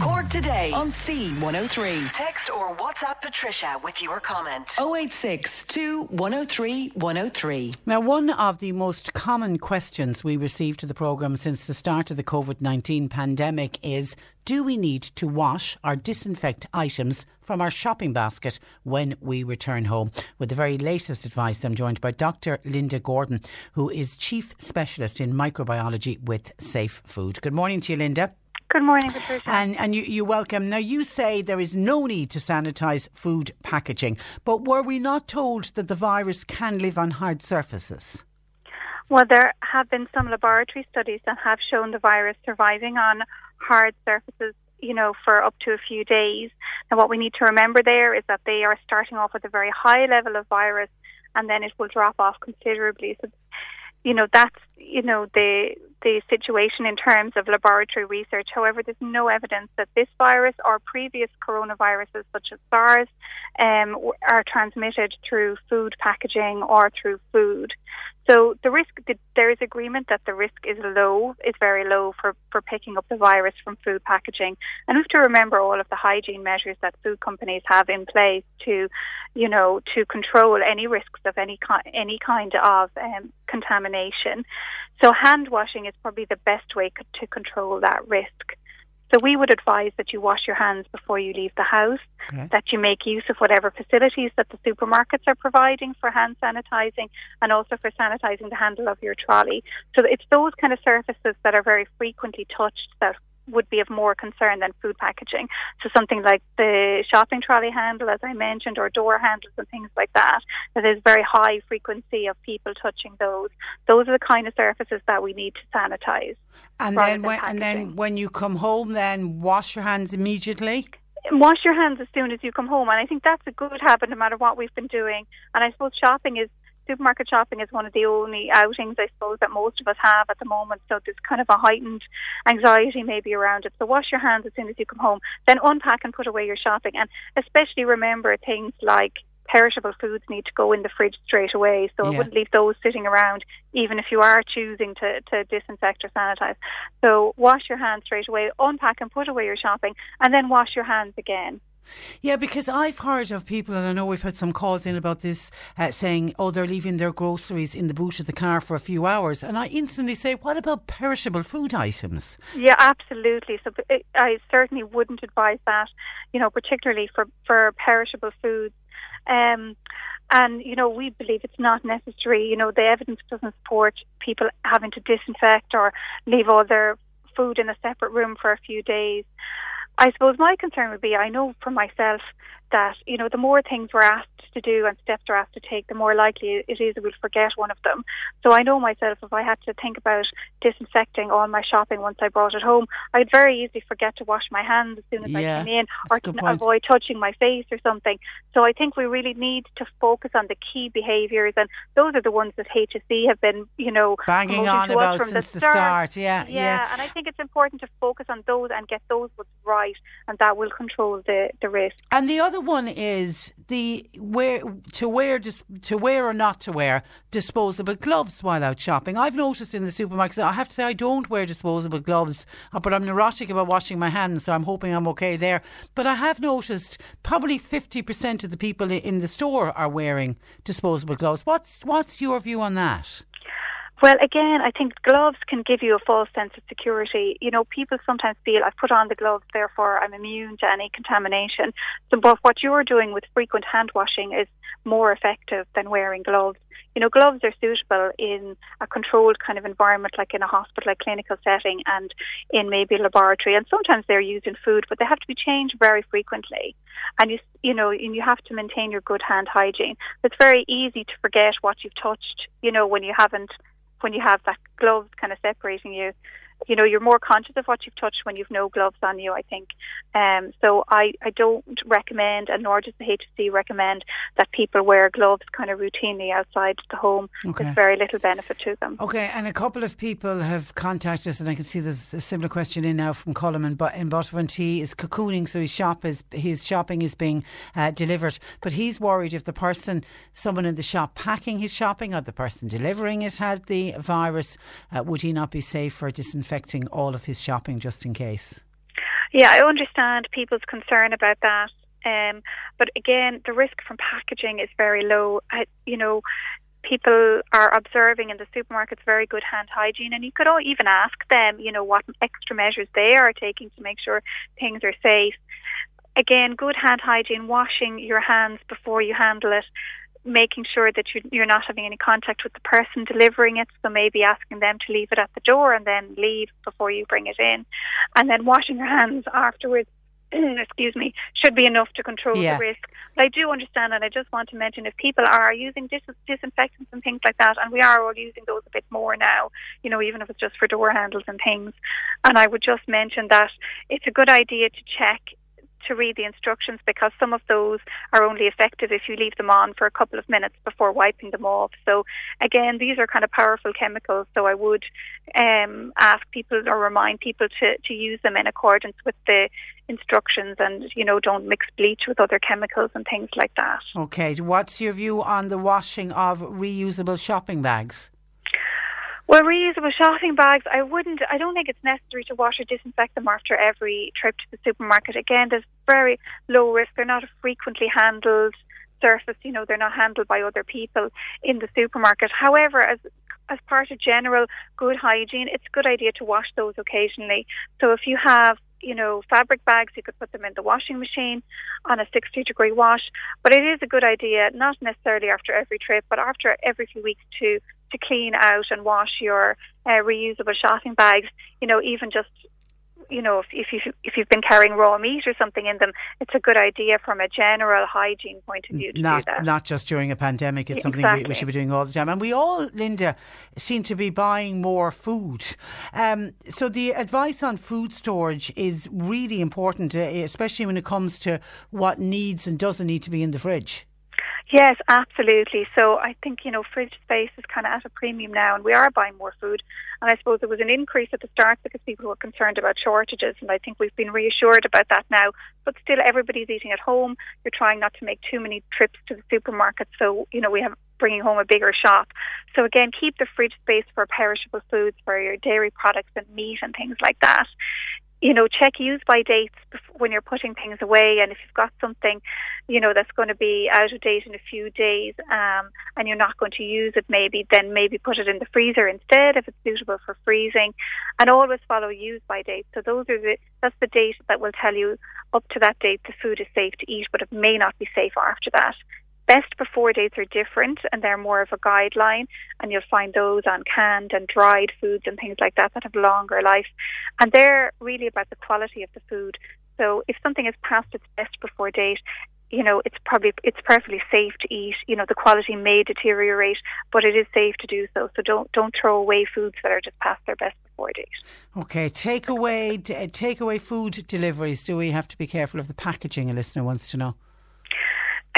Cork today on C103. Text or WhatsApp Patricia with your comment. 086 103 103. Now, one of the most common questions we receive to the programme since the start of the COVID 19 pandemic is Do we need to wash or disinfect items from our shopping basket when we return home? With the very latest advice, I'm joined by Dr. Linda Gordon, who is Chief Specialist in Microbiology with Safe Food. Good morning to you, Linda. Good morning, Patricia. And, and you, you welcome. Now, you say there is no need to sanitise food packaging, but were we not told that the virus can live on hard surfaces? Well, there have been some laboratory studies that have shown the virus surviving on hard surfaces, you know, for up to a few days. And what we need to remember there is that they are starting off with a very high level of virus and then it will drop off considerably. So, you know, that's, you know, the the situation in terms of laboratory research. However, there's no evidence that this virus or previous coronaviruses, such as SARS, um, are transmitted through food packaging or through food. So the risk, there is agreement that the risk is low, is very low for, for picking up the virus from food packaging. And we have to remember all of the hygiene measures that food companies have in place to, you know, to control any risks of any, any kind of um, contamination. So hand washing is probably the best way to control that risk. So we would advise that you wash your hands before you leave the house, okay. that you make use of whatever facilities that the supermarkets are providing for hand sanitizing and also for sanitizing the handle of your trolley. So it's those kind of surfaces that are very frequently touched that would be of more concern than food packaging. So something like the shopping trolley handle, as I mentioned, or door handles and things like that, that is very high frequency of people touching those. Those are the kind of surfaces that we need to sanitize. And then when and then when you come home, then wash your hands immediately. Wash your hands as soon as you come home, and I think that's a good habit, no matter what we've been doing. And I suppose shopping is supermarket shopping is one of the only outings I suppose that most of us have at the moment. So there's kind of a heightened anxiety maybe around it. So wash your hands as soon as you come home. Then unpack and put away your shopping, and especially remember things like perishable foods need to go in the fridge straight away. So yeah. I wouldn't leave those sitting around, even if you are choosing to, to disinfect or sanitize. So wash your hands straight away, unpack and put away your shopping, and then wash your hands again. Yeah, because I've heard of people, and I know we've had some calls in about this, uh, saying, oh, they're leaving their groceries in the boot of the car for a few hours. And I instantly say, what about perishable food items? Yeah, absolutely. So I certainly wouldn't advise that, you know, particularly for, for perishable foods. Um, and, you know, we believe it's not necessary. You know, the evidence doesn't support people having to disinfect or leave all their food in a separate room for a few days. I suppose my concern would be I know for myself that, you know, the more things we're asked to do and steps are asked to take, the more likely it is that we'll forget one of them. So I know myself if I had to think about disinfecting all my shopping once I brought it home, I'd very easily forget to wash my hands as soon as yeah, I came in or to avoid touching my face or something. So I think we really need to focus on the key behaviours and those are the ones that HSE have been, you know, banging on about from since the start. the start. Yeah, yeah, yeah. And I think it's important to focus on those and get those ones right and that will control the, the risk. And the other one is the where to wear to wear or not to wear disposable gloves while out shopping. I've noticed in the supermarkets. I have to say I don't wear disposable gloves, uh, but I'm neurotic about washing my hands, so I'm hoping I'm okay there. But I have noticed probably fifty percent of the people in the store are wearing disposable gloves. What's what's your view on that? Well, again, I think gloves can give you a false sense of security. You know, people sometimes feel I've put on the gloves, therefore I'm immune to any contamination. So, but what you're doing with frequent hand washing is more effective than wearing gloves. You know, gloves are suitable in a controlled kind of environment, like in a hospital, like clinical setting, and in maybe a laboratory. And sometimes they're used in food, but they have to be changed very frequently. And you, you know, and you have to maintain your good hand hygiene. It's very easy to forget what you've touched. You know, when you haven't, when you have that gloves kind of separating you you know, you're more conscious of what you've touched when you've no gloves on you, I think. Um, so I, I don't recommend, and nor does the HSE recommend, that people wear gloves kind of routinely outside the home. Okay. There's very little benefit to them. Okay, and a couple of people have contacted us, and I can see there's a similar question in now from Colin in, in Buttevant. He is cocooning, so his shop is his shopping is being uh, delivered, but he's worried if the person, someone in the shop packing his shopping, or the person delivering it had the virus, uh, would he not be safe for disinfecting? Disinfecting all of his shopping just in case. Yeah, I understand people's concern about that. Um, but again, the risk from packaging is very low. I, you know, people are observing in the supermarkets very good hand hygiene, and you could all even ask them, you know, what extra measures they are taking to make sure things are safe. Again, good hand hygiene, washing your hands before you handle it, making sure that you're not having any contact with the person delivering it. So maybe asking them to leave it at the door and then leave before you bring it in. And then washing your hands afterwards, excuse me, should be enough to control yeah. the risk. But I do understand, and I just want to mention if people are using dis- disinfectants and things like that, and we are all using those a bit more now, you know, even if it's just for door handles and things. And I would just mention that it's a good idea to check to read the instructions because some of those are only effective if you leave them on for a couple of minutes before wiping them off. So again, these are kind of powerful chemicals. So I would um, ask people or remind people to, to use them in accordance with the instructions and you know don't mix bleach with other chemicals and things like that. Okay, what's your view on the washing of reusable shopping bags? Well, reusable shopping bags, I wouldn't, I don't think it's necessary to wash or disinfect them after every trip to the supermarket. Again, there's very low risk. They're not a frequently handled surface, you know, they're not handled by other people in the supermarket. However, as as part of general good hygiene, it's a good idea to wash those occasionally. So if you have you know, fabric bags, you could put them in the washing machine on a 60 degree wash. But it is a good idea, not necessarily after every trip, but after every few weeks to to clean out and wash your uh, reusable shopping bags. You know, even just you know, if, if you if you've been carrying raw meat or something in them, it's a good idea from a general hygiene point of view to not, do that. Not just during a pandemic; it's something we, we, should be doing all the time. And we all, Linda, seem to be buying more food. Um, so the advice on food storage is really important, uh, especially when it comes to what needs and doesn't need to be in the fridge. Yes, absolutely. So I think, you know, fridge space is kind of at a premium now and we are buying more food. And I suppose there was an increase at the start because people were concerned about shortages. And I think we've been reassured about that now. But still, everybody's eating at home. You're trying not to make too many trips to the supermarket. So, you know, we have bringing home a bigger shop. So again, keep the fridge space for perishable foods, for your dairy products and meat and things like that you know, check use by dates when you're putting things away. And if you've got something, you know, that's going to be out of date in a few days, um, and you're not going to use it, maybe then maybe put it in the freezer instead if it's suitable for freezing. And always follow use by date. So those are the that's the date that will tell you up to that date the food is safe to eat, but it may not be safe after that. Best before dates are different and they're more of a guideline, and you'll find those on canned and dried foods and things like that that have longer life. And they're really about the quality of the food. So if something is past its best before date, you know, it's probably it's perfectly safe to eat. You know, the quality may deteriorate, but it is safe to do so. So don't don't throw away foods that are just past their best before date. Okay, take away take away food deliveries. Do we have to be careful of the packaging? A listener wants to know.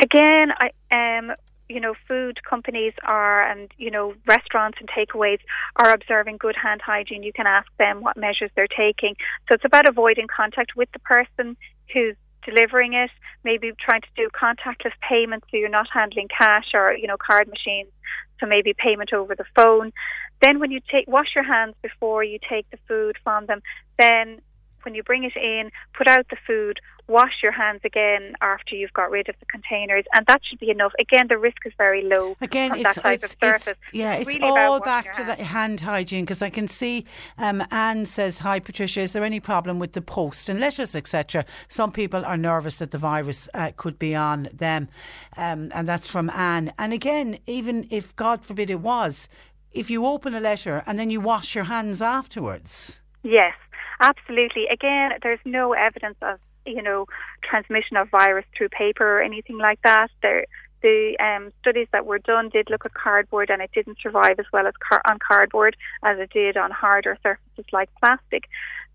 Again, I um you know, food companies are and, you know, restaurants and takeaways are observing good hand hygiene. You can ask them what measures they're taking. So it's about avoiding contact with the person who's delivering it, maybe trying to do contactless payments so you're not handling cash or, you know, card machines. So maybe payment over the phone. Then when you take wash your hands before you take the food from them, then when you bring it in, put out the food, wash your hands again after you've got rid of the containers, and that should be enough. Again, the risk is very low again, on it's, that type it's, of surface. It's, yeah, it's, really all back to the hand hygiene because I can see um, Anne says, "Hi, Patricia, is there any problem with the post and lettuce, etc.?" Some people are nervous that the virus uh, could be on them, um, and that's from Anne. And again, even if God forbid it was, if you open a letter and then you wash your hands afterwards. Yes, absolutely. Again, there's no evidence of you know transmission of virus through paper or anything like that. There, the um, studies that were done did look at cardboard, and it didn't survive as well as car- on cardboard as it did on harder surfaces like plastic.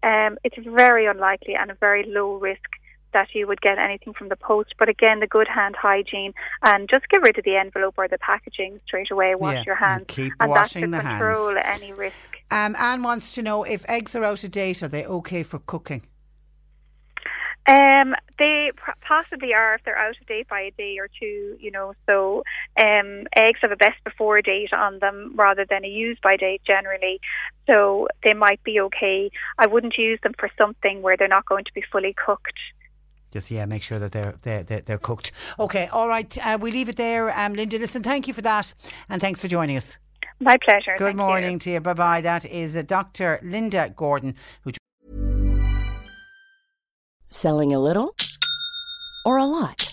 Um, it's very unlikely and a very low risk that you would get anything from the post. But again, the good hand hygiene and just get rid of the envelope or the packaging straight away. Wash yeah, your hands, and keep and washing that the should control hands. any risk. Um, Anne wants to know if eggs are out of date. Are they okay for cooking? Um, they possibly are if they're out of date by a day or two, you know. So, um, eggs have a best before date on them rather than a use by date generally. So they might be okay. I wouldn't use them for something where they're not going to be fully cooked. Just yeah, make sure that they're they're they're, they're cooked. Okay, all right. Uh, we leave it there, um, Linda. Listen, thank you for that, and thanks for joining us. My pleasure. Good Thank morning you. to you. Bye bye. That is uh, Dr. Linda Gordon who. Selling a little or a lot?